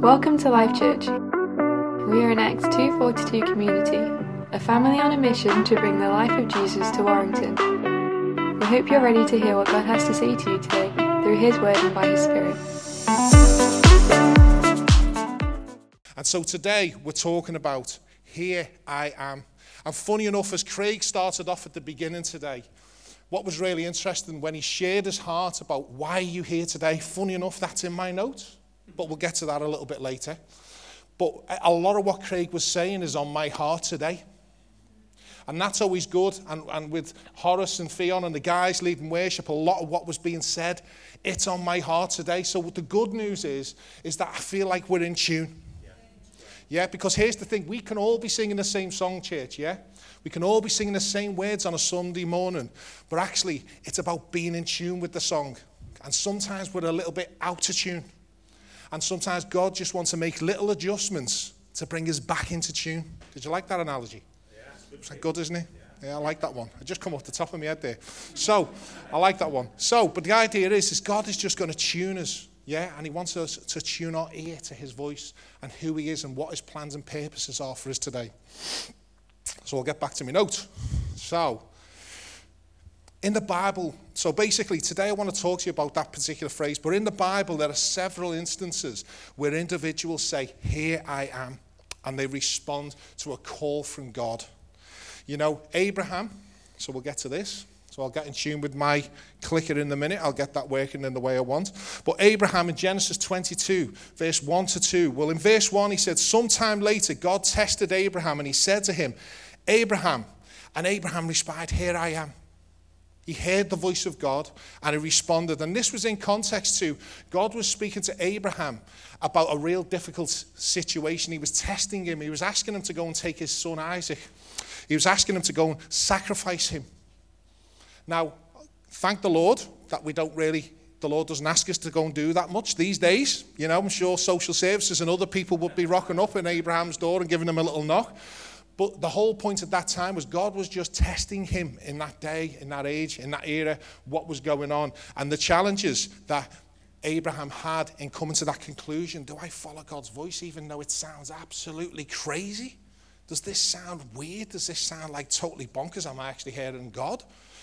Welcome to Life Church. We are an Acts 242 community, a family on a mission to bring the life of Jesus to Warrington. We hope you're ready to hear what God has to say to you today through His Word and by His Spirit. And so today we're talking about Here I Am. And funny enough, as Craig started off at the beginning today, what was really interesting when he shared his heart about why are you here today, funny enough, that's in my notes but we'll get to that a little bit later. But a lot of what Craig was saying is on my heart today. And that's always good. And, and with Horace and Theon and the guys leading worship, a lot of what was being said, it's on my heart today. So the good news is, is that I feel like we're in tune. Yeah, because here's the thing we can all be singing the same song, church, yeah? We can all be singing the same words on a Sunday morning, but actually, it's about being in tune with the song. And sometimes we're a little bit out of tune. And sometimes God just wants to make little adjustments to bring us back into tune. Did you like that analogy? Yeah, it's good, good, isn't it? Yeah. yeah, I like that one. I just come off the top of my head there. So, I like that one. So, but the idea is, is God is just going to tune us. Yeah, and He wants us to tune our ear to His voice and who He is and what His plans and purposes are for us today. So, I'll get back to my note. So, in the Bible, so basically today I want to talk to you about that particular phrase, but in the Bible there are several instances where individuals say, Here I am, and they respond to a call from God. You know, Abraham, so we'll get to this. So I'll get in tune with my clicker in a minute. I'll get that working in the way I want. But Abraham in Genesis 22, verse 1 to 2. Well, in verse 1, he said, Sometime later, God tested Abraham and he said to him, Abraham. And Abraham replied, Here I am. He heard the voice of God and he responded. And this was in context to God was speaking to Abraham about a real difficult situation. He was testing him. He was asking him to go and take his son Isaac. He was asking him to go and sacrifice him. Now, thank the Lord that we don't really, the Lord doesn't ask us to go and do that much these days. You know, I'm sure social services and other people would be rocking up in Abraham's door and giving him a little knock. But the whole point at that time was God was just testing him in that day, in that age, in that era, what was going on. And the challenges that Abraham had in coming to that conclusion do I follow God's voice even though it sounds absolutely crazy? Does this sound weird? Does this sound like totally bonkers? Am I actually hearing God?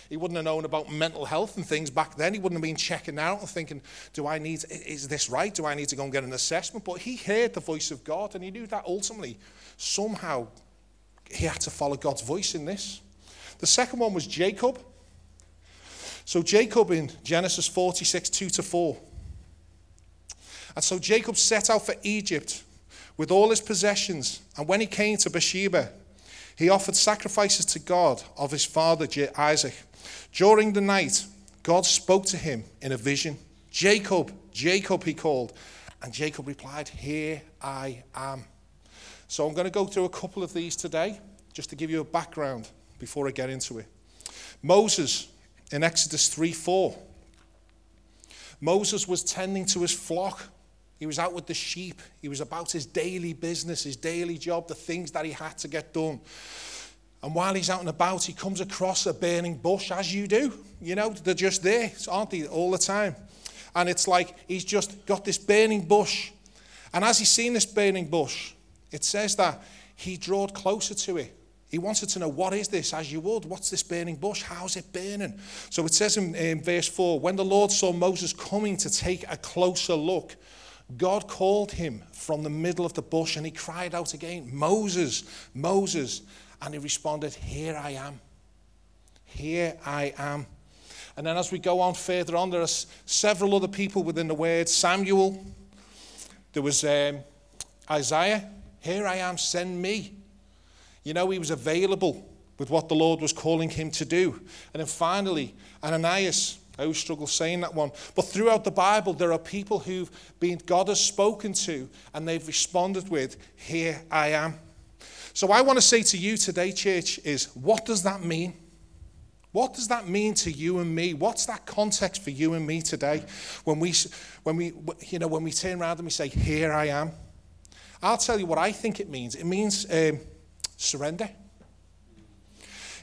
He wouldn't have known about mental health and things back then. He wouldn't have been checking out and thinking, do I need, is this right? Do I need to go and get an assessment? But he heard the voice of God and he knew that ultimately, somehow, he had to follow God's voice in this. The second one was Jacob. So, Jacob in Genesis 46 2 to 4. And so Jacob set out for Egypt with all his possessions. And when he came to Beersheba, he offered sacrifices to God of his father Isaac. During the night, God spoke to him in a vision. Jacob, Jacob, he called. And Jacob replied, Here I am. So I'm going to go through a couple of these today, just to give you a background before I get into it. Moses in Exodus 3 4. Moses was tending to his flock. He was out with the sheep. He was about his daily business, his daily job, the things that he had to get done. And while he's out and about, he comes across a burning bush, as you do. You know, they're just there, aren't they, all the time? And it's like he's just got this burning bush. And as he's seen this burning bush, it says that he drawed closer to it. He wanted to know, what is this? As you would, what's this burning bush? How's it burning? So it says in, in verse 4 when the Lord saw Moses coming to take a closer look, God called him from the middle of the bush and he cried out again, Moses, Moses. And he responded, Here I am. Here I am. And then as we go on further on, there are several other people within the word Samuel, there was um, Isaiah, here I am, send me. You know, he was available with what the Lord was calling him to do. And then finally, Ananias. I always struggle saying that one. But throughout the Bible, there are people who've been, God has spoken to, and they've responded with, Here I am. So I want to say to you today, church, is what does that mean? What does that mean to you and me? What's that context for you and me today when we, when we, you know, when we turn around and we say, Here I am? I'll tell you what I think it means. It means um, surrender.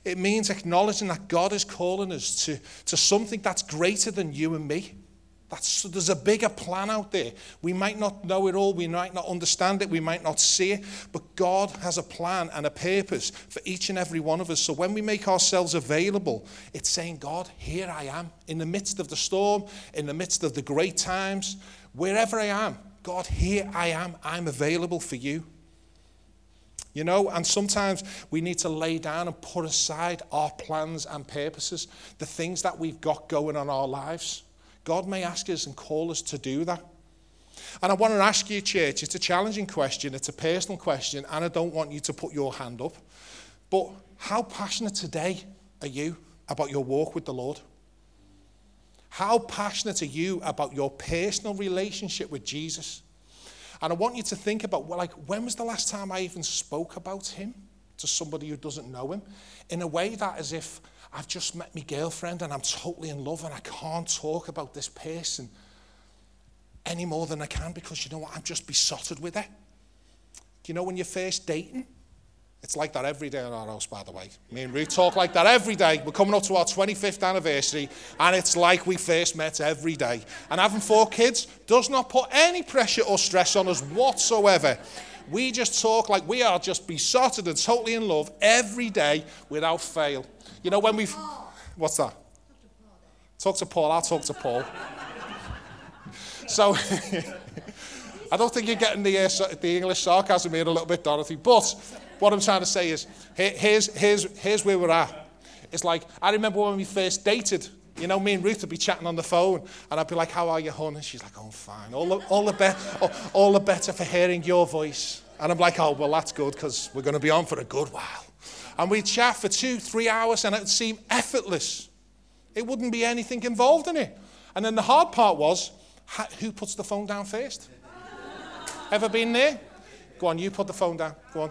It means acknowledging that God is calling us to, to something that's greater than you and me. That's, there's a bigger plan out there. We might not know it all, we might not understand it, we might not see it, but God has a plan and a purpose for each and every one of us. So when we make ourselves available, it's saying, God, here I am in the midst of the storm, in the midst of the great times, wherever I am. God, here I am. I'm available for you. You know, and sometimes we need to lay down and put aside our plans and purposes, the things that we've got going on our lives. God may ask us and call us to do that. And I want to ask you, church, it's a challenging question, it's a personal question, and I don't want you to put your hand up. But how passionate today are you about your walk with the Lord? How passionate are you about your personal relationship with Jesus? And I want you to think about, well, like, when was the last time I even spoke about him to somebody who doesn't know him? In a way that as if I've just met my girlfriend and I'm totally in love and I can't talk about this person any more than I can because you know what? I'm just besotted with her. Do you know when you're first dating? It's like that every day in our house, by the way. Me and Ruth talk like that every day. We're coming up to our 25th anniversary, and it's like we first met every day. And having four kids does not put any pressure or stress on us whatsoever. We just talk like we are just besotted and totally in love every day without fail. You know, when we've. What's that? Talk to Paul. I'll talk to Paul. so. I don't think you're getting the, uh, the English sarcasm here a little bit, Dorothy, but what I'm trying to say is, here's, here's, here's where we're at. It's like, I remember when we first dated, you know, me and Ruth would be chatting on the phone, and I'd be like, how are you, hon? And she's like, oh, I'm fine. All the, all the, be- all, all the better for hearing your voice. And I'm like, oh, well, that's good, because we're going to be on for a good while. And we'd chat for two, three hours, and it would seem effortless. It wouldn't be anything involved in it. And then the hard part was, who puts the phone down first? Ever been there? Go on, you put the phone down. Go on.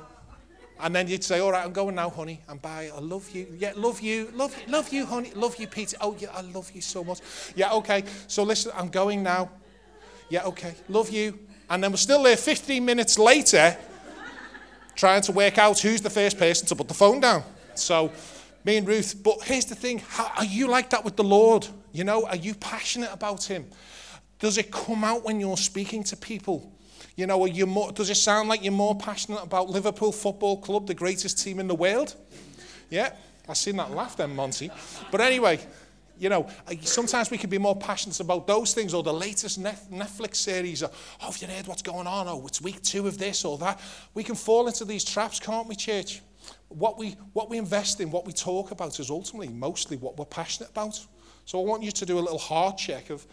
And then you'd say, all right, I'm going now, honey. And bye. I love you. Yeah, love you. Love, love you, honey. Love you, Peter. Oh, yeah, I love you so much. Yeah, okay. So listen, I'm going now. Yeah, okay. Love you. And then we're still there 15 minutes later trying to work out who's the first person to put the phone down. So me and Ruth, but here's the thing. How, are you like that with the Lord? You know, are you passionate about him? Does it come out when you're speaking to people? You know, more, does it sound like you're more passionate about Liverpool Football Club, the greatest team in the world? Yeah, I've seen that laugh then, Monty. But anyway, you know, sometimes we can be more passionate about those things or the latest Netflix series. Or, oh, have you heard what's going on? Oh, it's week two of this or that. We can fall into these traps, can't we, church? What we, what we invest in, what we talk about is ultimately mostly what we're passionate about. So I want you to do a little heart check of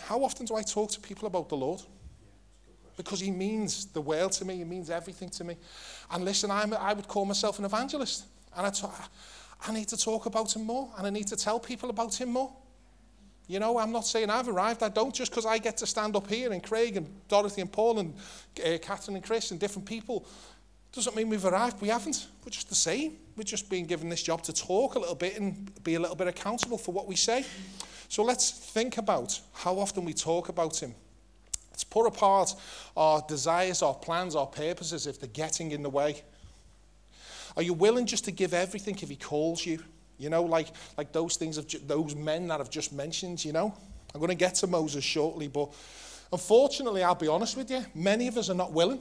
how often do I talk to people about the Lord? Because he means the world to me. He means everything to me. And listen, I'm, I would call myself an evangelist. And I—I need to talk about him more. And I need to tell people about him more. You know, I'm not saying I've arrived. I don't just because I get to stand up here and Craig and Dorothy and Paul and uh, Catherine and Chris and different people. Doesn't mean we've arrived. We haven't. We're just the same. We're just being given this job to talk a little bit and be a little bit accountable for what we say. So let's think about how often we talk about him. Let's put apart our desires, our plans, our purposes if they're getting in the way. Are you willing just to give everything if he calls you? You know, like, like those things of those men that I've just mentioned, you know? I'm going to get to Moses shortly, but unfortunately, I'll be honest with you, many of us are not willing.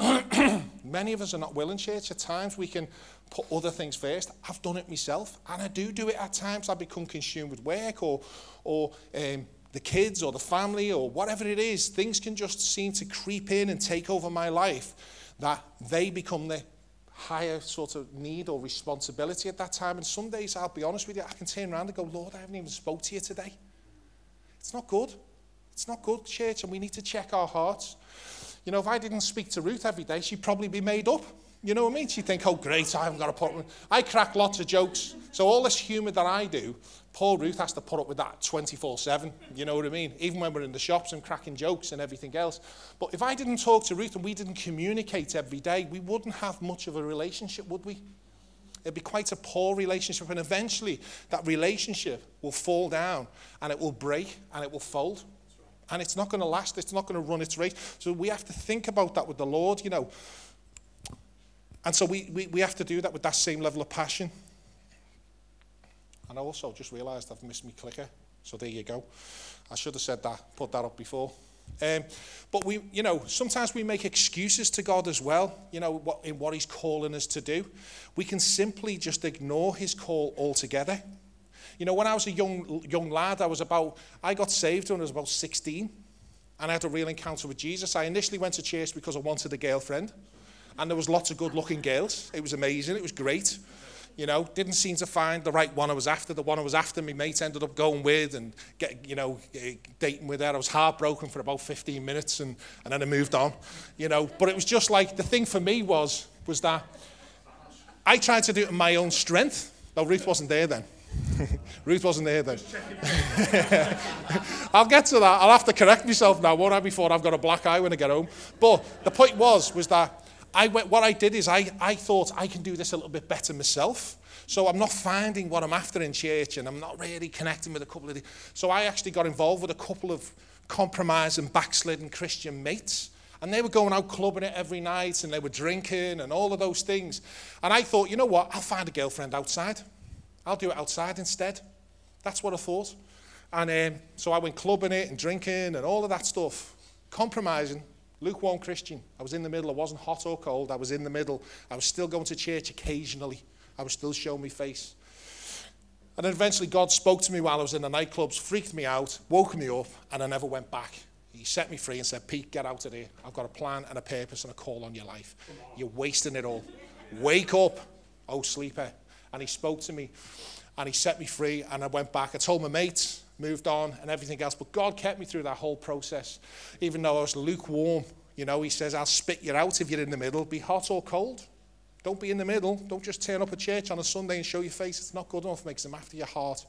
many of us are not willing, church. At times we can put other things first. I've done it myself, and I do do it at times. I become consumed with work or, or um, the kids or the family or whatever it is, things can just seem to creep in and take over my life that they become the higher sort of need or responsibility at that time. And some days, I'll be honest with you, I can turn around and go, Lord, I haven't even spoke to you today. It's not good. It's not good, church, and we need to check our hearts. You know, if I didn't speak to Ruth every day, she'd probably be made up. You know what I mean? She'd think, oh, great, I haven't got to put... I crack lots of jokes. So all this humour that I do, Paul Ruth has to put up with that 24 7. You know what I mean? Even when we're in the shops and cracking jokes and everything else. But if I didn't talk to Ruth and we didn't communicate every day, we wouldn't have much of a relationship, would we? It'd be quite a poor relationship. And eventually, that relationship will fall down and it will break and it will fold. And it's not going to last, it's not going to run its race. So we have to think about that with the Lord, you know. And so we, we, we have to do that with that same level of passion. And I also just realised I've missed my clicker. So there you go. I should have said that, put that up before. Um, but we, you know, sometimes we make excuses to God as well, you know, what, in what He's calling us to do. We can simply just ignore His call altogether. You know, when I was a young, young lad, I was about, I got saved when I was about 16, and I had a real encounter with Jesus. I initially went to church because I wanted a girlfriend, and there was lots of good looking girls. It was amazing, it was great you know, didn't seem to find the right one I was after. The one I was after, my mate ended up going with and get, you know, eh, dating with her. I was heartbroken for about 15 minutes and, and then I moved on, you know. But it was just like, the thing for me was, was that I tried to do it in my own strength. No, Ruth wasn't there then. Ruth wasn't there then. I'll get to that. I'll have to correct myself now, won't I, before I've got a black eye when I get home. But the point was, was that I went, what I did is I, I thought I can do this a little bit better myself. So I'm not finding what I'm after in church and I'm not really connecting with a couple of So I actually got involved with a couple of compromising, backslidden Christian mates. And they were going out clubbing it every night and they were drinking and all of those things. And I thought, you know what? I'll find a girlfriend outside. I'll do it outside instead. That's what I thought. And um, so I went clubbing it and drinking and all of that stuff, compromising, lukewarm Christian. I was in the middle. I wasn't hot or cold. I was in the middle. I was still going to church occasionally. I was still showing my face. And then eventually God spoke to me while I was in the nightclubs, freaked me out, woke me up, and I never went back. He set me free and said, Pete, get out of here. I've got a plan and a purpose and a call on your life. You're wasting it all. Wake up, oh sleeper. And he spoke to me and he set me free and I went back. I told my mates, moved on and everything else. But God kept me through that whole process. Even though I was lukewarm, you know, He says, I'll spit you out if you're in the middle. Be hot or cold. Don't be in the middle. Don't just turn up at church on a Sunday and show your face. It's not good enough. Makes them after your heart,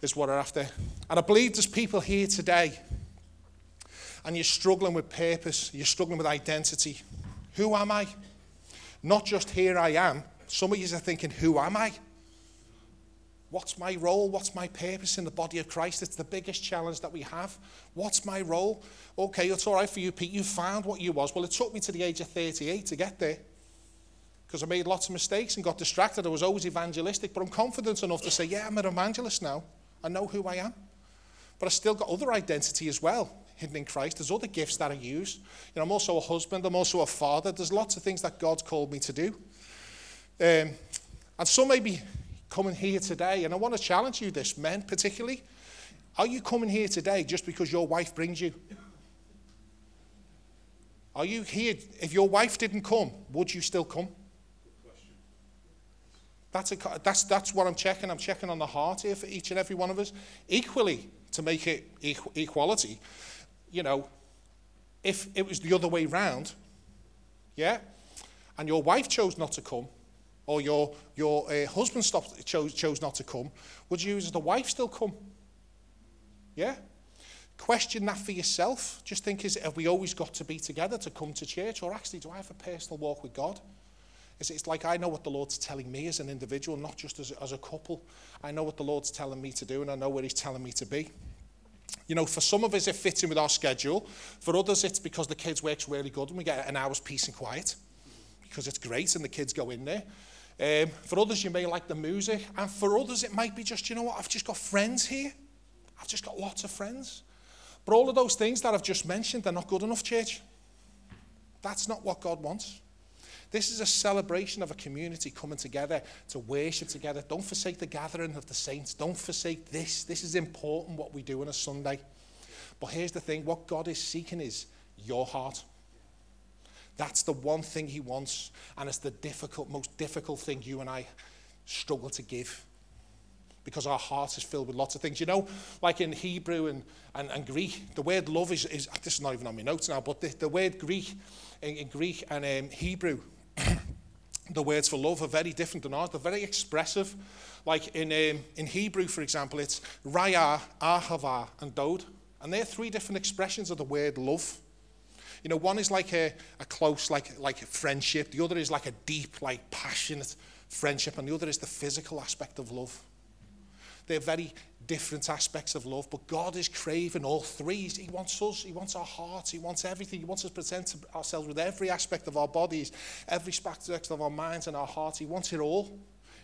is what they're after. And I believe there's people here today, and you're struggling with purpose, you're struggling with identity. Who am I? Not just here I am. Some of you are thinking, Who am I? What's my role? What's my purpose in the body of Christ? It's the biggest challenge that we have. What's my role? Okay, it's all right for you, Pete. You found what you was. Well, it took me to the age of 38 to get there because I made lots of mistakes and got distracted. I was always evangelistic, but I'm confident enough to say, yeah, I'm an evangelist now. I know who I am. But I still got other identity as well hidden in Christ. There's other gifts that I use. You know, I'm also a husband. I'm also a father. There's lots of things that God's called me to do. Um, and some maybe coming here today, and I want to challenge you this, men particularly. Are you coming here today just because your wife brings you? Are you here? If your wife didn't come, would you still come? That's, a, that's, that's what I'm checking. I'm checking on the heart here for each and every one of us. Equally, to make it equality, you know, if it was the other way round, yeah, and your wife chose not to come, or your, your uh, husband stopped, chose, chose not to come, would you as the wife still come? Yeah? Question that for yourself. Just think, is have we always got to be together to come to church? Or actually, do I have a personal walk with God? It's, it's like I know what the Lord's telling me as an individual, not just as, as a couple. I know what the Lord's telling me to do, and I know where He's telling me to be. You know, for some of us, it fits in with our schedule. For others, it's because the kids works really good and we get an hour's peace and quiet because it's great and the kids go in there. Um, for others, you may like the music. And for others, it might be just, you know what, I've just got friends here. I've just got lots of friends. But all of those things that I've just mentioned, they're not good enough, church. That's not what God wants. This is a celebration of a community coming together to worship together. Don't forsake the gathering of the saints. Don't forsake this. This is important what we do on a Sunday. But here's the thing what God is seeking is your heart. That's the one thing he wants, and it's the difficult, most difficult thing you and I struggle to give because our heart is filled with lots of things. You know, like in Hebrew and, and, and Greek, the word love is, is, this is not even on my notes now, but the, the word Greek, in, in Greek and um, Hebrew, the words for love are very different than ours. They're very expressive. Like in, um, in Hebrew, for example, it's raya, ahava, and dod. And they're three different expressions of the word love. You know, one is like a, a close, like, like a friendship. The other is like a deep, like passionate friendship. And the other is the physical aspect of love. They're very different aspects of love, but God is craving all three. He wants us, He wants our hearts, He wants everything. He wants us to present ourselves with every aspect of our bodies, every aspect of our minds and our hearts. He wants it all.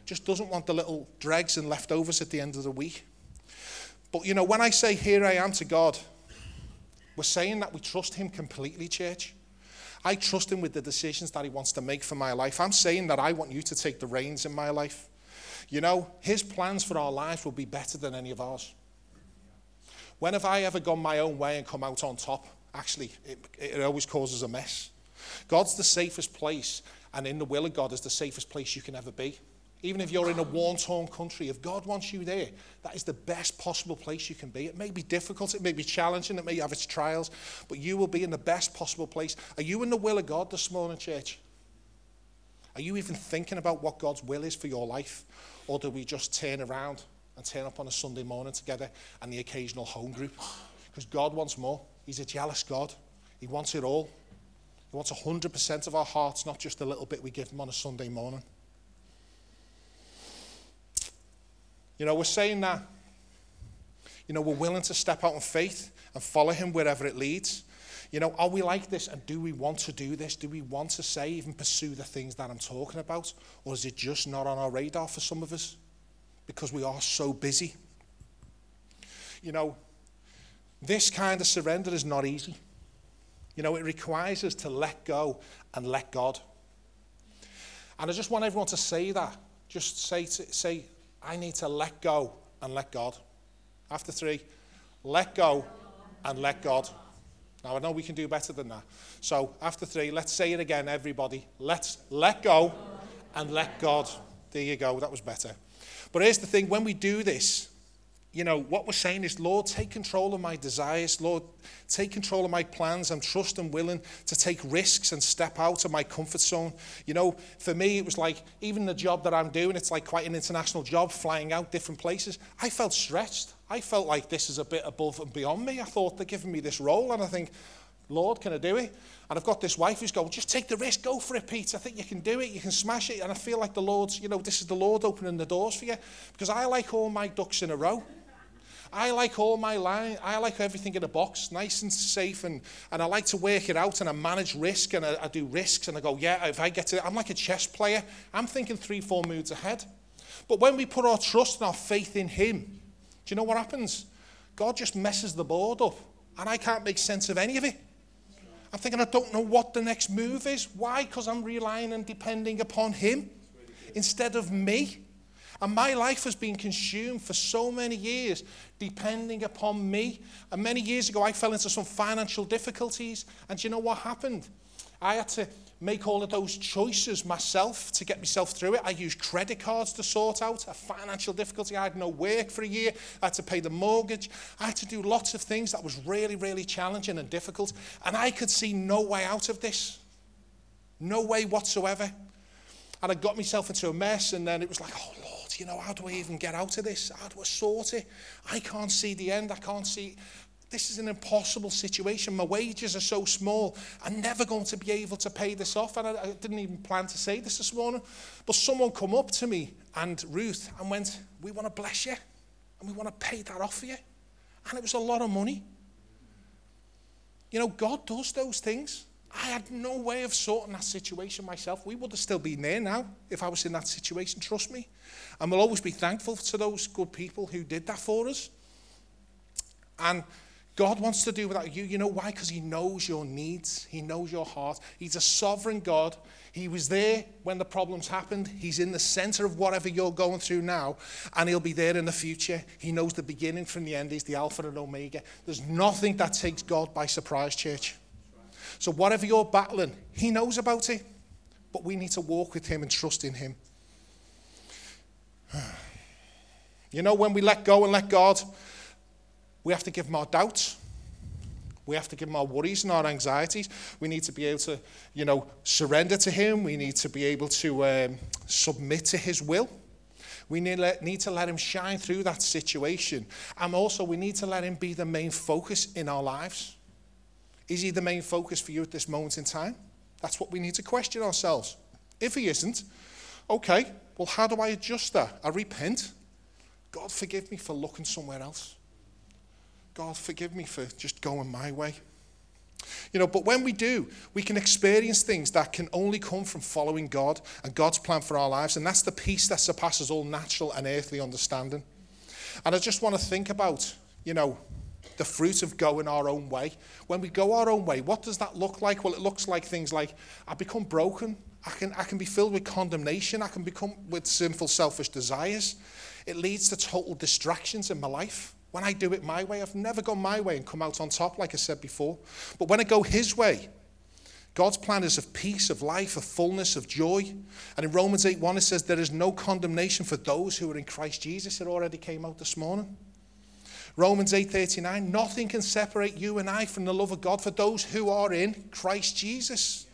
Just doesn't want the little dregs and leftovers at the end of the week. But you know, when I say, Here I am to God, we're saying that we trust Him completely, church. I trust Him with the decisions that He wants to make for my life. I'm saying that I want you to take the reins in my life. You know, His plans for our lives will be better than any of ours. When have I ever gone my own way and come out on top? Actually, it, it always causes a mess. God's the safest place, and in the will of God is the safest place you can ever be. Even if you're in a war torn country, if God wants you there, that is the best possible place you can be. It may be difficult, it may be challenging, it may have its trials, but you will be in the best possible place. Are you in the will of God this morning, church? Are you even thinking about what God's will is for your life? Or do we just turn around and turn up on a Sunday morning together and the occasional home group? Because God wants more. He's a jealous God. He wants it all. He wants 100% of our hearts, not just a little bit we give him on a Sunday morning. You know, we're saying that, you know, we're willing to step out in faith and follow him wherever it leads. You know, are we like this and do we want to do this? Do we want to say, even pursue the things that I'm talking about? Or is it just not on our radar for some of us? Because we are so busy. You know, this kind of surrender is not easy. You know, it requires us to let go and let God. And I just want everyone to say that. Just say, to, say I need to let go and let God. After three, let go and let God. Now, I know we can do better than that. So, after three, let's say it again, everybody. Let's let go and let God. There you go, that was better. But here's the thing when we do this, you know, what we're saying is, Lord, take control of my desires. Lord, take control of my plans. I'm trust and willing to take risks and step out of my comfort zone. You know, for me, it was like, even the job that I'm doing, it's like quite an international job, flying out different places. I felt stretched. I felt like this is a bit above and beyond me. I thought they're giving me this role, and I think, Lord, can I do it? And I've got this wife who's going, just take the risk, go for it, Pete. I think you can do it, you can smash it. And I feel like the Lord's, you know, this is the Lord opening the doors for you. Because I like all my ducks in a row. I like all my line. I like everything in a box, nice and safe, and, and I like to work it out and I manage risk and I, I do risks and I go, yeah, if I get to, I'm like a chess player. I'm thinking three, four moves ahead. But when we put our trust and our faith in Him, do you know what happens? God just messes the board up, and I can't make sense of any of it. I'm thinking, I don't know what the next move is. Why? Because I'm relying and depending upon Him instead of me. And my life has been consumed for so many years depending upon me. And many years ago, I fell into some financial difficulties. And you know what happened? I had to make all of those choices myself to get myself through it. I used credit cards to sort out a financial difficulty. I had no work for a year. I had to pay the mortgage. I had to do lots of things that was really, really challenging and difficult. And I could see no way out of this. No way whatsoever. And I got myself into a mess, and then it was like, oh, Lord you know, how do I even get out of this? How do I sort it? I can't see the end. I can't see. This is an impossible situation. My wages are so small. I'm never going to be able to pay this off. And I, I didn't even plan to say this this morning. But someone come up to me and Ruth and went, We want to bless you and we want to pay that off for you. And it was a lot of money. You know, God does those things. I had no way of sorting that situation myself. We would have still been there now if I was in that situation, trust me. And we'll always be thankful to those good people who did that for us. And God wants to do without you. You know why? Because He knows your needs, He knows your heart. He's a sovereign God. He was there when the problems happened. He's in the center of whatever you're going through now, and He'll be there in the future. He knows the beginning from the end. He's the Alpha and Omega. There's nothing that takes God by surprise, church. So, whatever you're battling, He knows about it. But we need to walk with Him and trust in Him. You know, when we let go and let God, we have to give Him our doubts. We have to give him our worries and our anxieties. We need to be able to, you know, surrender to him. We need to be able to um, submit to his will. We need, need to let him shine through that situation. And also, we need to let him be the main focus in our lives. Is he the main focus for you at this moment in time? That's what we need to question ourselves. If he isn't, okay, well, how do I adjust that? I repent. God, forgive me for looking somewhere else. God, forgive me for just going my way. You know, but when we do, we can experience things that can only come from following God and God's plan for our lives. And that's the peace that surpasses all natural and earthly understanding. And I just want to think about you know, the fruit of going our own way. When we go our own way, what does that look like? Well, it looks like things like I become broken. I can, I can be filled with condemnation. I can become with sinful, selfish desires. It leads to total distractions in my life. When I do it my way, I've never gone my way and come out on top, like I said before. But when I go His way, God's plan is of peace, of life, of fullness, of joy. And in Romans 8 1, it says, There is no condemnation for those who are in Christ Jesus. It already came out this morning. Romans 8:39 nothing can separate you and I from the love of God for those who are in Christ Jesus.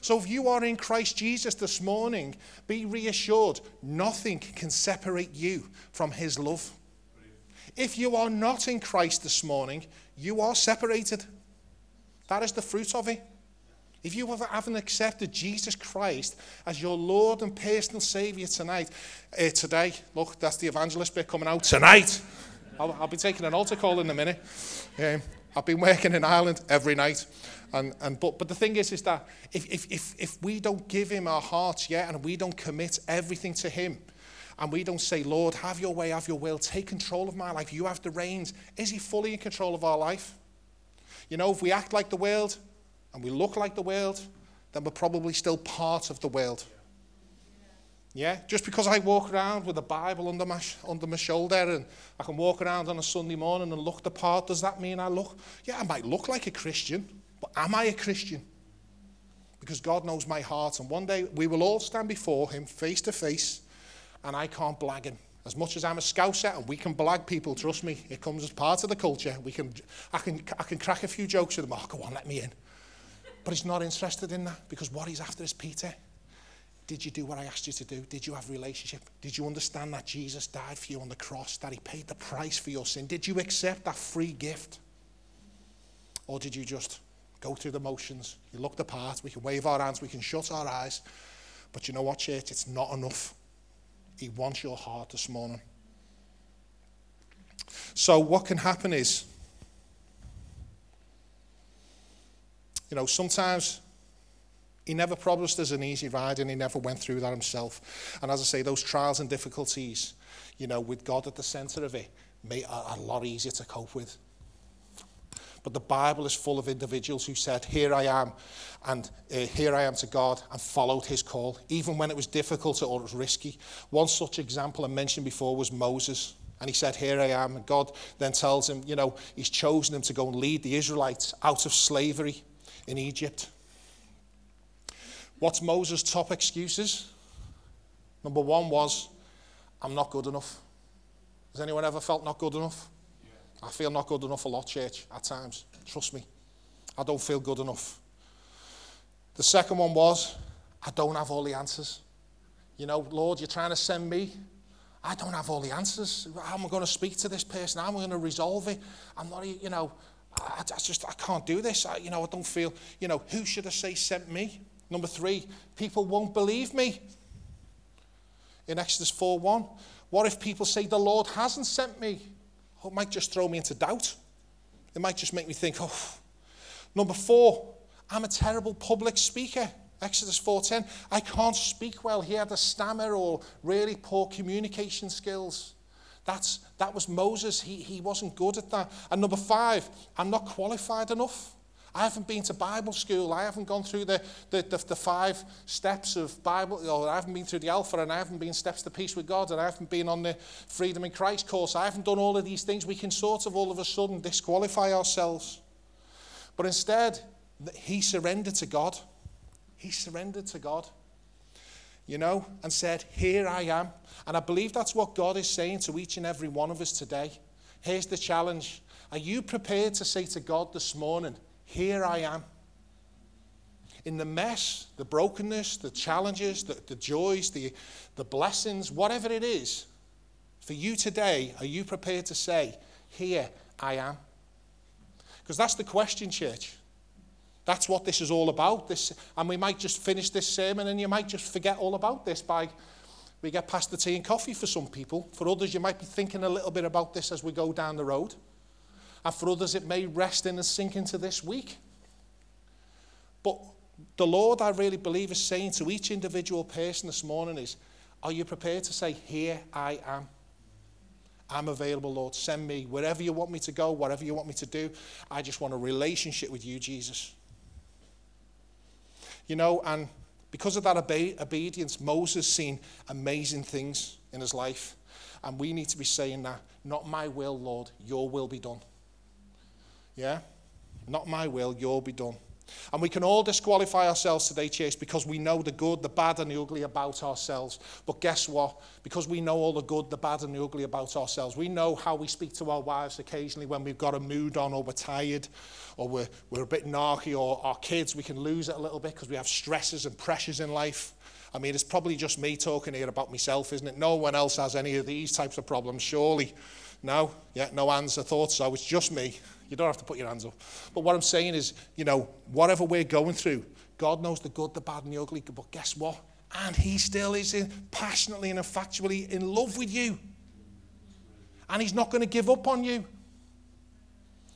So if you are in Christ Jesus this morning, be reassured nothing can separate you from his love. If you are not in Christ this morning, you are separated. That is the fruit of it. If you haven't accepted Jesus Christ as your Lord and personal Savior tonight, uh, today, look, that's the evangelist bit coming out tonight. I'll, I'll be taking an altar call in a minute. Um, I've been working in Ireland every night. And, and, but, but the thing is, is that if, if, if, if we don't give him our hearts yet and we don't commit everything to him, and we don't say, Lord, have your way, have your will, take control of my life, you have the reins, is he fully in control of our life? You know, if we act like the world and we look like the world, then we're probably still part of the world. Yeah, just because I walk around with a Bible under my, under my shoulder and I can walk around on a Sunday morning and look the part, does that mean I look? Yeah, I might look like a Christian, but am I a Christian? Because God knows my heart, and one day we will all stand before Him face to face, and I can't blag Him. As much as I'm a scouser and we can blag people, trust me, it comes as part of the culture. We can, I, can, I can crack a few jokes with them, oh, go on, let me in. But He's not interested in that because what He's after is Peter. Did you do what I asked you to do? Did you have a relationship? Did you understand that Jesus died for you on the cross, that he paid the price for your sin? Did you accept that free gift? Or did you just go through the motions? You look the part, we can wave our hands, we can shut our eyes. But you know what, church? It's not enough. He wants your heart this morning. So, what can happen is, you know, sometimes he never promised us an easy ride and he never went through that himself. And as I say, those trials and difficulties, you know, with God at the center of it, it a lot easier to cope with. But the Bible is full of individuals who said, Here I am, and uh, here I am to God, and followed his call, even when it was difficult or it was risky. One such example I mentioned before was Moses. And he said, Here I am. And God then tells him, you know, he's chosen him to go and lead the Israelites out of slavery in Egypt. What's Moses' top excuses? Number one was, I'm not good enough. Has anyone ever felt not good enough? Yeah. I feel not good enough a lot, church, at times. Trust me. I don't feel good enough. The second one was, I don't have all the answers. You know, Lord, you're trying to send me. I don't have all the answers. How am I going to speak to this person? How am I going to resolve it? I'm not, you know, I, I just, I can't do this. I, you know, I don't feel, you know, who should I say sent me? Number three, people won't believe me. In Exodus 4 1, what if people say the Lord hasn't sent me? Oh, it might just throw me into doubt. It might just make me think, oh. Number four, I'm a terrible public speaker. Exodus 4:10, I can't speak well. He had a stammer or really poor communication skills. That's, that was Moses. He, he wasn't good at that. And number five, I'm not qualified enough. I haven't been to Bible school. I haven't gone through the, the, the, the, five steps of Bible, or I haven't been through the Alpha, and I haven't been steps to peace with God, and I haven't been on the Freedom in Christ course. I haven't done all of these things. We can sort of all of a sudden disqualify ourselves. But instead, he surrendered to God. He surrendered to God, you know, and said, Here I am. And I believe that's what God is saying to each and every one of us today. Here's the challenge. Are you prepared to say to God this morning, here I am. In the mess, the brokenness, the challenges, the, the joys, the, the blessings, whatever it is, for you today, are you prepared to say, Here I am? Because that's the question, church. That's what this is all about. This, and we might just finish this sermon and you might just forget all about this by we get past the tea and coffee for some people. For others, you might be thinking a little bit about this as we go down the road. And for others, it may rest in and sink into this week. But the Lord, I really believe, is saying to each individual person this morning is, are you prepared to say, here I am? I'm available, Lord. Send me wherever you want me to go, whatever you want me to do. I just want a relationship with you, Jesus. You know, and because of that obe- obedience, Moses seen amazing things in his life. And we need to be saying that, not my will, Lord, your will be done. Yeah? Not my will, your be done. And we can all disqualify ourselves today, Chase, because we know the good, the bad, and the ugly about ourselves. But guess what? Because we know all the good, the bad, and the ugly about ourselves, we know how we speak to our wives occasionally when we've got a mood on, or we're tired, or we're, we're a bit narky, or our kids, we can lose it a little bit because we have stresses and pressures in life. I mean, it's probably just me talking here about myself, isn't it? No one else has any of these types of problems, surely. No? Yeah, no hands or thoughts, so it's just me. You don't have to put your hands up. But what I'm saying is, you know, whatever we're going through, God knows the good, the bad, and the ugly. But guess what? And He still is in, passionately and effectually in love with you. And He's not going to give up on you.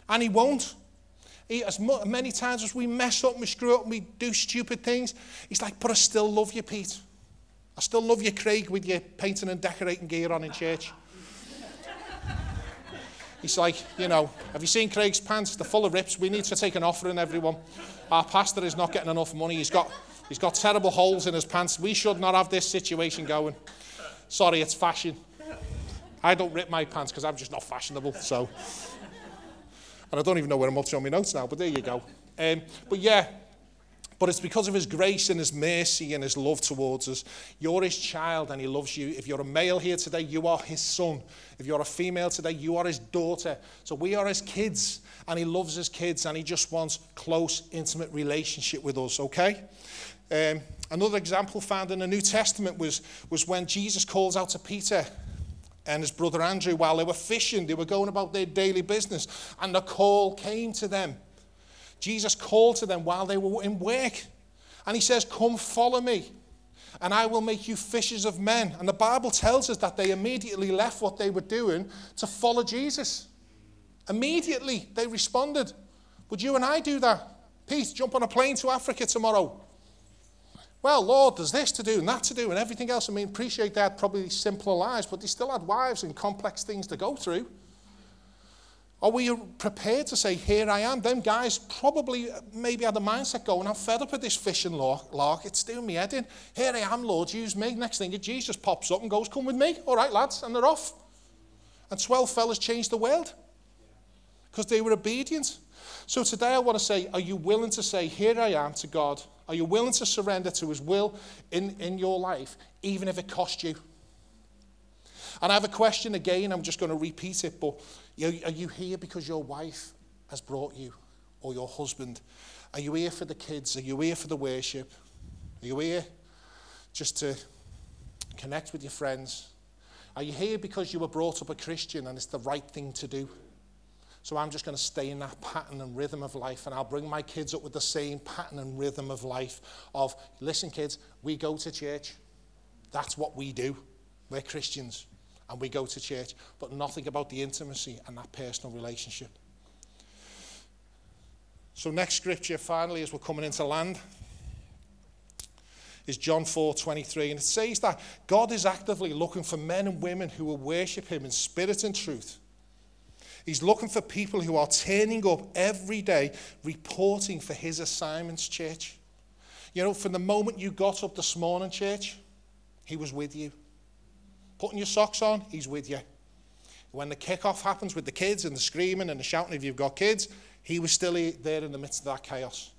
And He won't. He, as many times as we mess up and we screw up and we do stupid things, He's like, but I still love you, Pete. I still love you, Craig, with your painting and decorating gear on in church. He's like, you know, have you seen Craig's pants? They're full of rips. We need to take an offering, everyone. Our pastor is not getting enough money. He's got, he's got terrible holes in his pants. We should not have this situation going. Sorry, it's fashion. I don't rip my pants because I'm just not fashionable. So, and I don't even know where I'm up to on my notes now. But there you go. Um, but yeah, but it's because of his grace and his mercy and his love towards us. You're his child and he loves you. If you're a male here today, you are his son. If you're a female today, you are his daughter. So we are his kids and he loves his kids and he just wants close, intimate relationship with us, okay? Um, another example found in the New Testament was, was when Jesus calls out to Peter and his brother Andrew while they were fishing. They were going about their daily business and the call came to them. Jesus called to them while they were in work. And he says, Come follow me, and I will make you fishers of men. And the Bible tells us that they immediately left what they were doing to follow Jesus. Immediately they responded. Would you and I do that? Pete, jump on a plane to Africa tomorrow. Well, Lord, there's this to do and that to do and everything else. I mean, appreciate that probably simpler lives, but they still had wives and complex things to go through. Are we prepared to say, Here I am? Them guys probably uh, maybe had a mindset going, I'm fed up with this fishing lark. It's doing me head in. Here I am, Lord, use me. Next thing, Jesus pops up and goes, Come with me. All right, lads. And they're off. And 12 fellas changed the world because they were obedient. So today I want to say, Are you willing to say, Here I am to God? Are you willing to surrender to His will in, in your life, even if it costs you? And I have a question again, I'm just going to repeat it, but are you here because your wife has brought you, or your husband? Are you here for the kids? Are you here for the worship? Are you here just to connect with your friends? Are you here because you were brought up a Christian and it's the right thing to do? So I'm just going to stay in that pattern and rhythm of life, and I'll bring my kids up with the same pattern and rhythm of life of, listen, kids, we go to church. That's what we do. We're Christians and we go to church, but nothing about the intimacy and that personal relationship. So, next scripture, finally, as we're coming into land, is John 4 23. And it says that God is actively looking for men and women who will worship Him in spirit and truth. He's looking for people who are turning up every day, reporting for His assignments, church. You know, from the moment you got up this morning, church, He was with you putting your socks on, he's with you. When the kickoff happens with the kids and the screaming and the shouting, if you've got kids, he was still there in the midst of that chaos.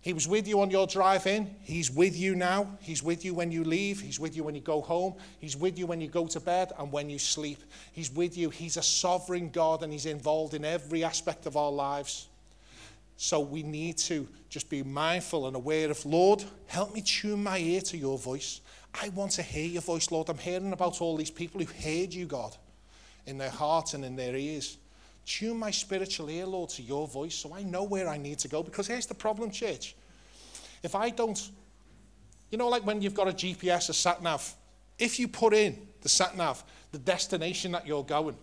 He was with you on your drive in. He's with you now. He's with you when you leave. He's with you when you go home. He's with you when you go to bed and when you sleep. He's with you. He's a sovereign God and He's involved in every aspect of our lives. So we need to just be mindful and aware of, Lord, help me tune my ear to your voice. I want to hear your voice, Lord. I'm hearing about all these people who heard you, God, in their hearts and in their ears. Tune my spiritual ear, Lord, to your voice so I know where I need to go. Because here's the problem, church. If I don't, you know, like when you've got a GPS, a sat nav, if you put in the sat nav, the destination that you're going,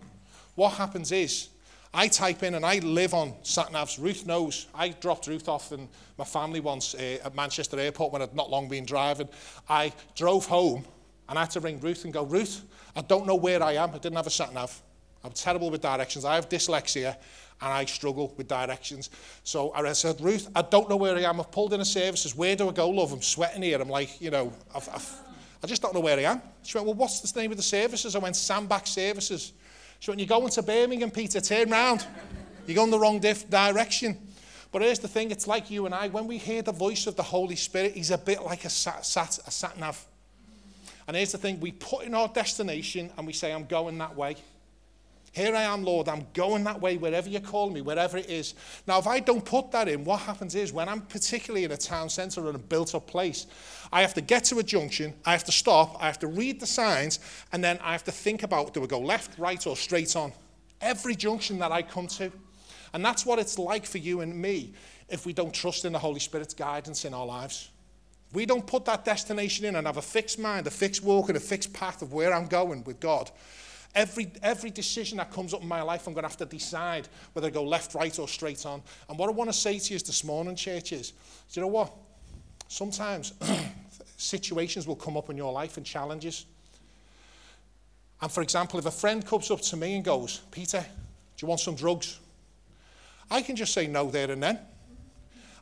what happens is I type in and I live on sat navs. Ruth knows. I dropped Ruth off in my family once uh, at Manchester Airport when I'd not long been driving. I drove home and I had to ring Ruth and go, Ruth, I don't know where I am. I didn't have a sat nav. I'm terrible with directions. I have dyslexia and I struggle with directions. So I said, Ruth, I don't know where I am. I've pulled in a services. Where do I go, love? I'm sweating here. I'm like, you know, I've, I've, I just don't know where I am. She went, well, what's the name of the services? I went, Sandbach Services. She when you're going to Birmingham, Peter, turn round. You're going the wrong diff- direction. But here's the thing, it's like you and I. When we hear the voice of the Holy Spirit, he's a bit like a sat, sat, a sat nav. And here's the thing, we put in our destination and we say, I'm going that way. Here I am, Lord, I'm going that way wherever you call me, wherever it is. Now, if I don't put that in, what happens is when I'm particularly in a town centre or a built up place, I have to get to a junction, I have to stop, I have to read the signs, and then I have to think about do I go left, right, or straight on? Every junction that I come to. And that's what it's like for you and me if we don't trust in the Holy Spirit's guidance in our lives. We don't put that destination in and have a fixed mind, a fixed walk, and a fixed path of where I'm going with God. Every, every decision that comes up in my life, I'm going to have to decide whether I go left, right, or straight on. And what I want to say to you is this morning, church, is do you know what? Sometimes situations will come up in your life and challenges. And for example, if a friend comes up to me and goes, Peter, do you want some drugs? I can just say no there and then.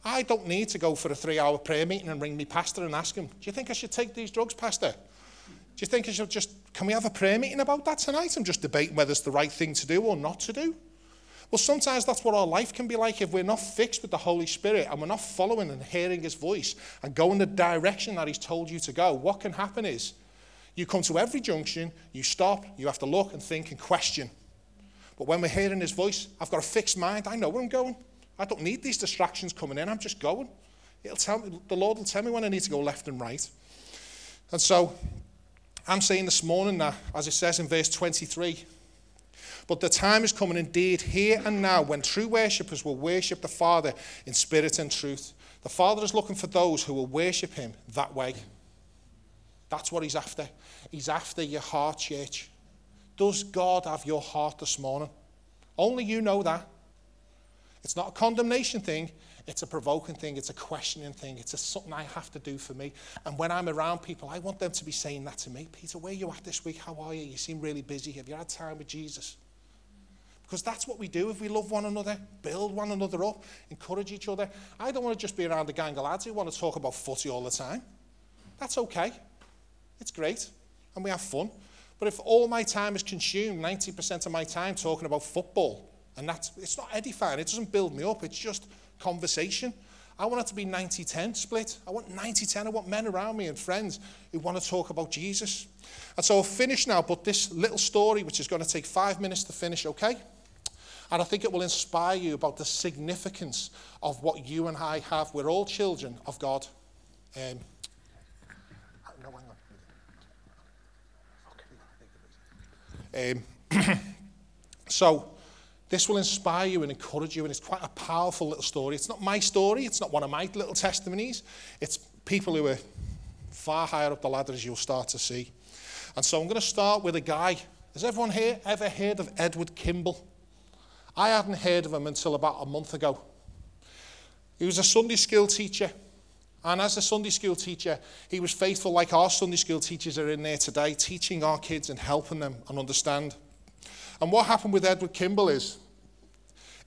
I don't need to go for a three hour prayer meeting and ring me pastor and ask him, Do you think I should take these drugs, pastor? Do you think I should just, can we have a prayer meeting about that tonight? I'm just debating whether it's the right thing to do or not to do. Well, sometimes that's what our life can be like if we're not fixed with the Holy Spirit and we're not following and hearing His voice and going the direction that He's told you to go. What can happen is you come to every junction, you stop, you have to look and think and question. But when we're hearing His voice, I've got a fixed mind. I know where I'm going. I don't need these distractions coming in. I'm just going. It'll tell me, the Lord will tell me when I need to go left and right. And so I'm saying this morning that, as it says in verse 23, but the time is coming indeed here and now when true worshippers will worship the Father in spirit and truth. The Father is looking for those who will worship Him that way. That's what He's after. He's after your heart, church. Does God have your heart this morning? Only you know that. It's not a condemnation thing, it's a provoking thing, it's a questioning thing, it's a, something I have to do for me. And when I'm around people, I want them to be saying that to me. Peter, where are you at this week? How are you? You seem really busy. Have you had time with Jesus? Because that's what we do if we love one another, build one another up, encourage each other. I don't want to just be around a gang of lads who want to talk about footy all the time. That's okay. It's great. And we have fun. But if all my time is consumed, 90% of my time talking about football, and that's, it's not edifying, it doesn't build me up, it's just conversation. I want it to be 90 10 split. I want 90 10. I want men around me and friends who want to talk about Jesus. And so I'll finish now, but this little story, which is going to take five minutes to finish, okay? And I think it will inspire you about the significance of what you and I have. We're all children of God. Um, no, hang on. Um, so, this will inspire you and encourage you, and it's quite a powerful little story. It's not my story, it's not one of my little testimonies. It's people who are far higher up the ladder as you'll start to see. And so I'm going to start with a guy. Has everyone here ever heard of Edward Kimball? I hadn't heard of him until about a month ago. He was a Sunday school teacher. And as a Sunday school teacher, he was faithful, like our Sunday school teachers are in there today, teaching our kids and helping them and understand and what happened with Edward Kimball is,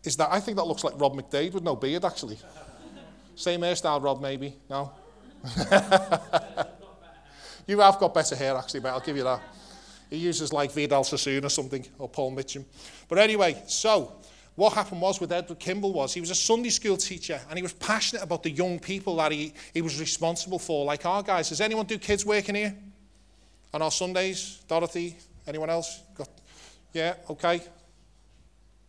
is that I think that looks like Rob McDade with no beard, actually. Same hairstyle, Rob, maybe? No? you have got better hair, actually, but I'll give you that. He uses like Vidal Sassoon or something, or Paul Mitchell. But anyway, so what happened was with Edward Kimball was he was a Sunday school teacher and he was passionate about the young people that he, he was responsible for, like our guys. Does anyone do kids working here? On our Sundays? Dorothy? Anyone else? Got yeah, okay.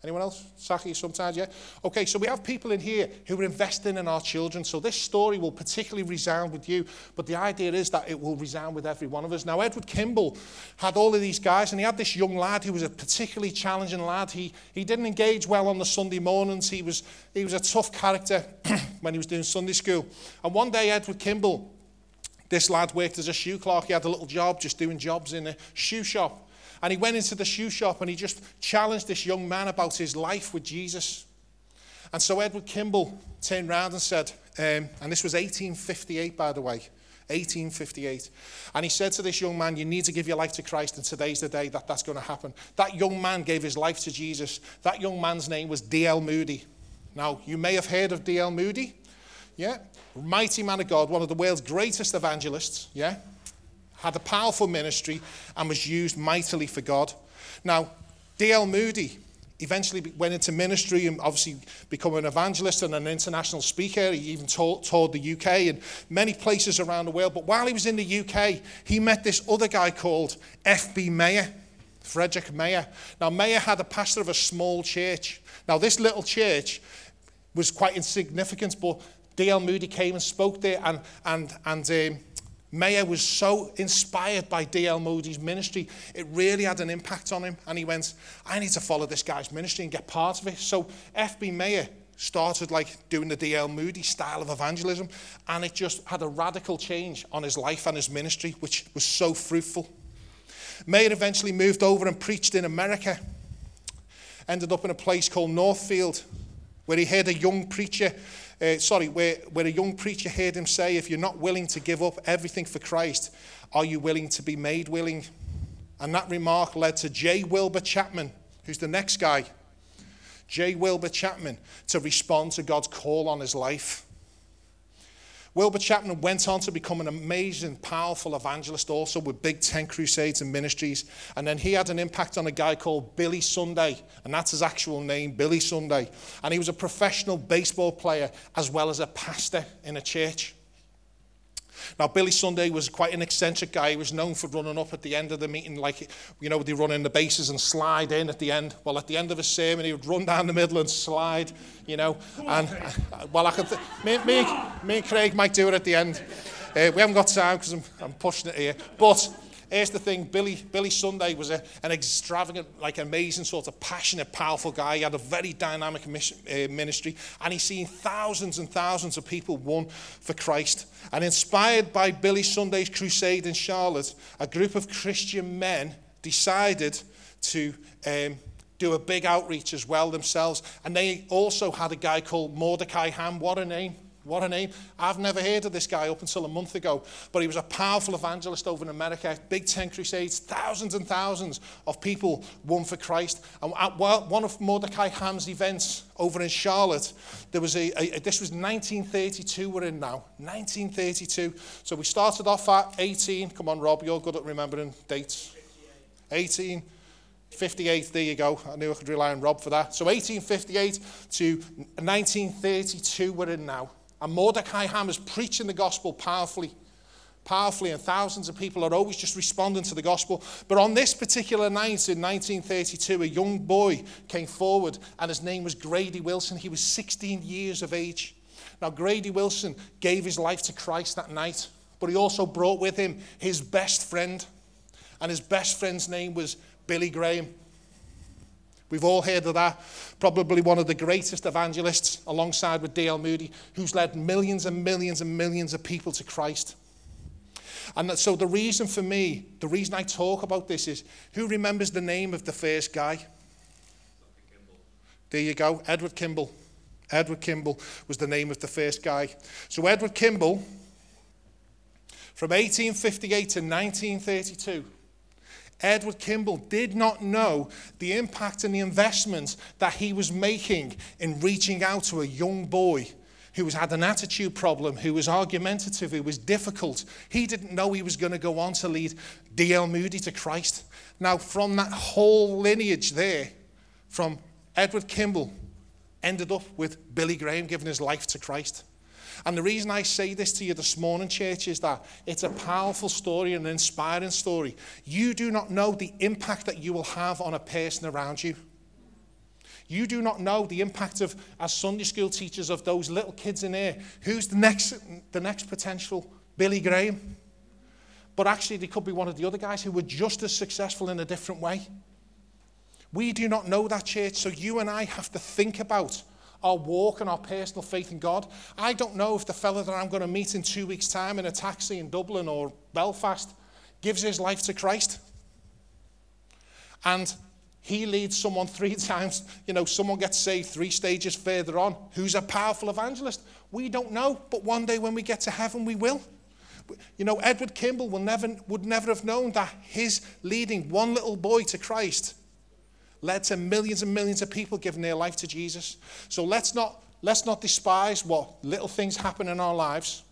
Anyone else? Saki sometimes, yeah? Okay, so we have people in here who are investing in our children. So this story will particularly resound with you, but the idea is that it will resound with every one of us. Now, Edward Kimball had all of these guys, and he had this young lad who was a particularly challenging lad. He, he didn't engage well on the Sunday mornings. He was, he was a tough character when he was doing Sunday school. And one day, Edward Kimball, this lad worked as a shoe clerk. He had a little job, just doing jobs in a shoe shop. And he went into the shoe shop and he just challenged this young man about his life with Jesus. And so Edward Kimball turned round and said, um, and this was 1858, by the way, 1858. And he said to this young man, You need to give your life to Christ, and today's the day that that's going to happen. That young man gave his life to Jesus. That young man's name was D.L. Moody. Now, you may have heard of D.L. Moody. Yeah? Mighty man of God, one of the world's greatest evangelists. Yeah? Had a powerful ministry and was used mightily for God. Now, D.L. Moody eventually went into ministry and obviously become an evangelist and an international speaker. He even toured, the UK and many places around the world. But while he was in the UK, he met this other guy called F.B. Meyer, Frederick Meyer. Now, Meyer had a pastor of a small church. Now, this little church was quite insignificant, but D.L. Moody came and spoke there, and, and, and um, Meyer was so inspired by D.L. Moody's ministry, it really had an impact on him. And he went, I need to follow this guy's ministry and get part of it. So F.B. Meyer started like doing the D.L. Moody style of evangelism, and it just had a radical change on his life and his ministry, which was so fruitful. Meyer eventually moved over and preached in America. Ended up in a place called Northfield, where he heard a young preacher uh, sorry, where, where a young preacher heard him say, If you're not willing to give up everything for Christ, are you willing to be made willing? And that remark led to J. Wilbur Chapman, who's the next guy, J. Wilbur Chapman, to respond to God's call on his life. Wilbur Chapman went on to become an amazing, powerful evangelist also with big tent crusades and ministries. And then he had an impact on a guy called Billy Sunday, and that's his actual name, Billy Sunday. And he was a professional baseball player as well as a pastor in a church. Now, Billy Sunday was quite an eccentric guy. He was known for running up at the end of the meeting, like, you know, they run in the bases and slide in at the end. Well, at the end of a sermon, he would run down the middle and slide, you know. And, uh, well, I could, th- me, me, me and Craig might do it at the end. Uh, we haven't got time because I'm, I'm pushing it here. But Here's the thing Billy, Billy Sunday was a, an extravagant, like amazing, sort of passionate, powerful guy. He had a very dynamic mission, uh, ministry, and he's seen thousands and thousands of people won for Christ. And inspired by Billy Sunday's crusade in Charlotte, a group of Christian men decided to. Um, do a big outreach as well themselves. And they also had a guy called Mordecai Ham. What a name! What a name. I've never heard of this guy up until a month ago, but he was a powerful evangelist over in America. Big tent crusades, thousands and thousands of people won for Christ. And at one of Mordecai Ham's events over in Charlotte, there was a, a, this was 1932 we're in now, 1932. So we started off at 18. Come on, Rob, you're good at remembering dates. 18. 58, there you go. I knew I could rely on Rob for that. So 1858 to 1932 we're in now. And Mordecai Ham is preaching the gospel powerfully, powerfully, and thousands of people are always just responding to the gospel. But on this particular night in 1932, a young boy came forward, and his name was Grady Wilson. He was 16 years of age. Now, Grady Wilson gave his life to Christ that night, but he also brought with him his best friend, and his best friend's name was Billy Graham. We've all heard of that. Probably one of the greatest evangelists, alongside with D.L. Moody, who's led millions and millions and millions of people to Christ. And so the reason for me, the reason I talk about this is who remembers the name of the first guy? There you go, Edward Kimball. Edward Kimball was the name of the first guy. So Edward Kimball, from 1858 to 1932, Edward Kimball did not know the impact and the investment that he was making in reaching out to a young boy who had an attitude problem, who was argumentative, who was difficult. He didn't know he was going to go on to lead D.L. Moody to Christ. Now, from that whole lineage there, from Edward Kimball, ended up with Billy Graham giving his life to Christ. And the reason I say this to you this morning, church, is that it's a powerful story and an inspiring story. You do not know the impact that you will have on a person around you. You do not know the impact of, as Sunday school teachers, of those little kids in here. Who's the next, the next potential Billy Graham? But actually, they could be one of the other guys who were just as successful in a different way. We do not know that, church, so you and I have to think about our walk and our personal faith in God. I don't know if the fella that I'm going to meet in two weeks' time in a taxi in Dublin or Belfast gives his life to Christ. And he leads someone three times, you know, someone gets saved three stages further on who's a powerful evangelist. We don't know, but one day when we get to heaven, we will. You know, Edward Kimball will never, would never have known that his leading one little boy to Christ led to millions and millions of people giving their life to Jesus. So let's not, let's not despise what little things happen in our lives.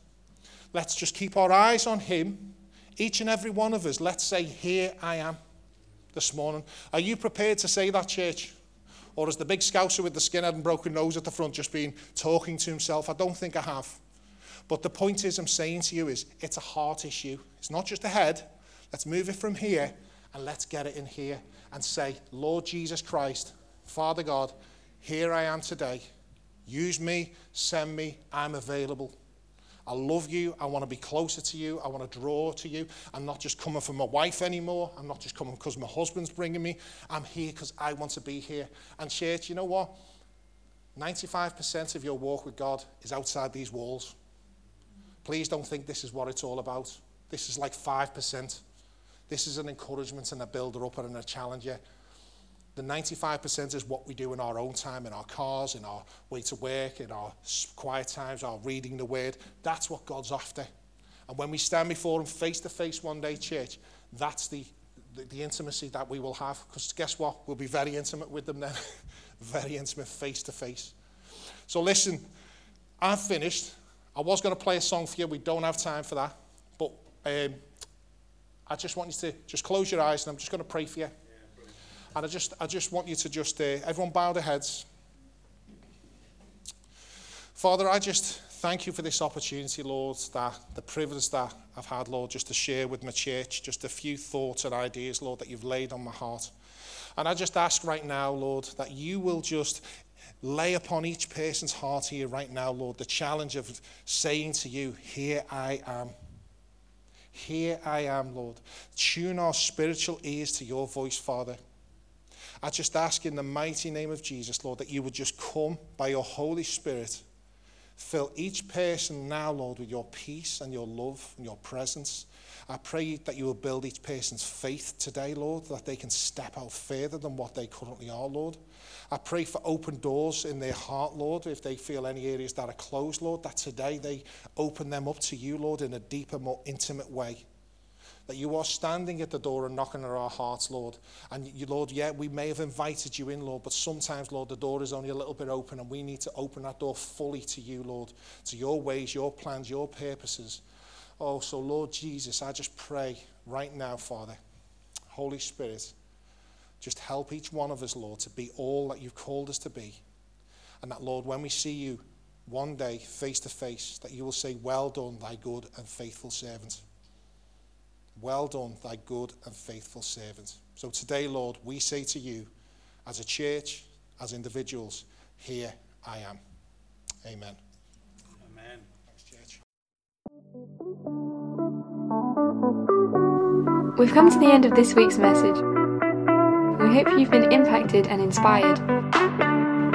Let's just keep our eyes on Him. Each and every one of us, let's say, Here I am this morning. Are you prepared to say that, church? Or is the big scouser with the skinhead and broken nose at the front just been talking to himself? I don't think I have. But the point is, I'm saying to you, is it's a heart issue. It's not just a head. Let's move it from here and let's get it in here and say, Lord Jesus Christ, Father God, here I am today. Use me, send me, I'm available. I love you. I want to be closer to you. I want to draw to you. I'm not just coming for my wife anymore. I'm not just coming because my husband's bringing me. I'm here because I want to be here. And, church, you know what? 95% of your walk with God is outside these walls. Please don't think this is what it's all about. This is like 5%. This is an encouragement and a builder up and a challenger. The 95% is what we do in our own time, in our cars, in our way to work, in our quiet times, our reading the word. That's what God's after. And when we stand before Him face to face one day, church, that's the, the, the intimacy that we will have. Because guess what? We'll be very intimate with them then. very intimate, face to face. So listen, I've finished. I was going to play a song for you. We don't have time for that. But um, I just want you to just close your eyes and I'm just going to pray for you. And I just, I just want you to just, uh, everyone bow their heads. Father, I just thank you for this opportunity, Lord, that the privilege that I've had, Lord, just to share with my church, just a few thoughts and ideas, Lord, that you've laid on my heart. And I just ask right now, Lord, that you will just lay upon each person's heart here right now, Lord, the challenge of saying to you, Here I am. Here I am, Lord. Tune our spiritual ears to your voice, Father. I just ask in the mighty name of Jesus, Lord, that you would just come by your Holy Spirit. Fill each person now, Lord, with your peace and your love and your presence. I pray that you will build each person's faith today, Lord, that they can step out further than what they currently are, Lord. I pray for open doors in their heart, Lord, if they feel any areas that are closed, Lord, that today they open them up to you, Lord, in a deeper, more intimate way. That you are standing at the door and knocking at our hearts, Lord. And you, Lord, yeah, we may have invited you in, Lord, but sometimes, Lord, the door is only a little bit open and we need to open that door fully to you, Lord, to your ways, your plans, your purposes. Oh, so Lord Jesus, I just pray right now, Father, Holy Spirit, just help each one of us, Lord, to be all that you've called us to be. And that, Lord, when we see you one day face to face, that you will say, Well done, thy good and faithful servant. Well done, thy good and faithful servant. So today, Lord, we say to you, as a church, as individuals, here I am. Amen. We've come to the end of this week's message. We hope you've been impacted and inspired.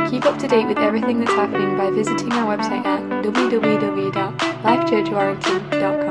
Keep up to date with everything that's happening by visiting our website at www.lifechurchwarrington.com.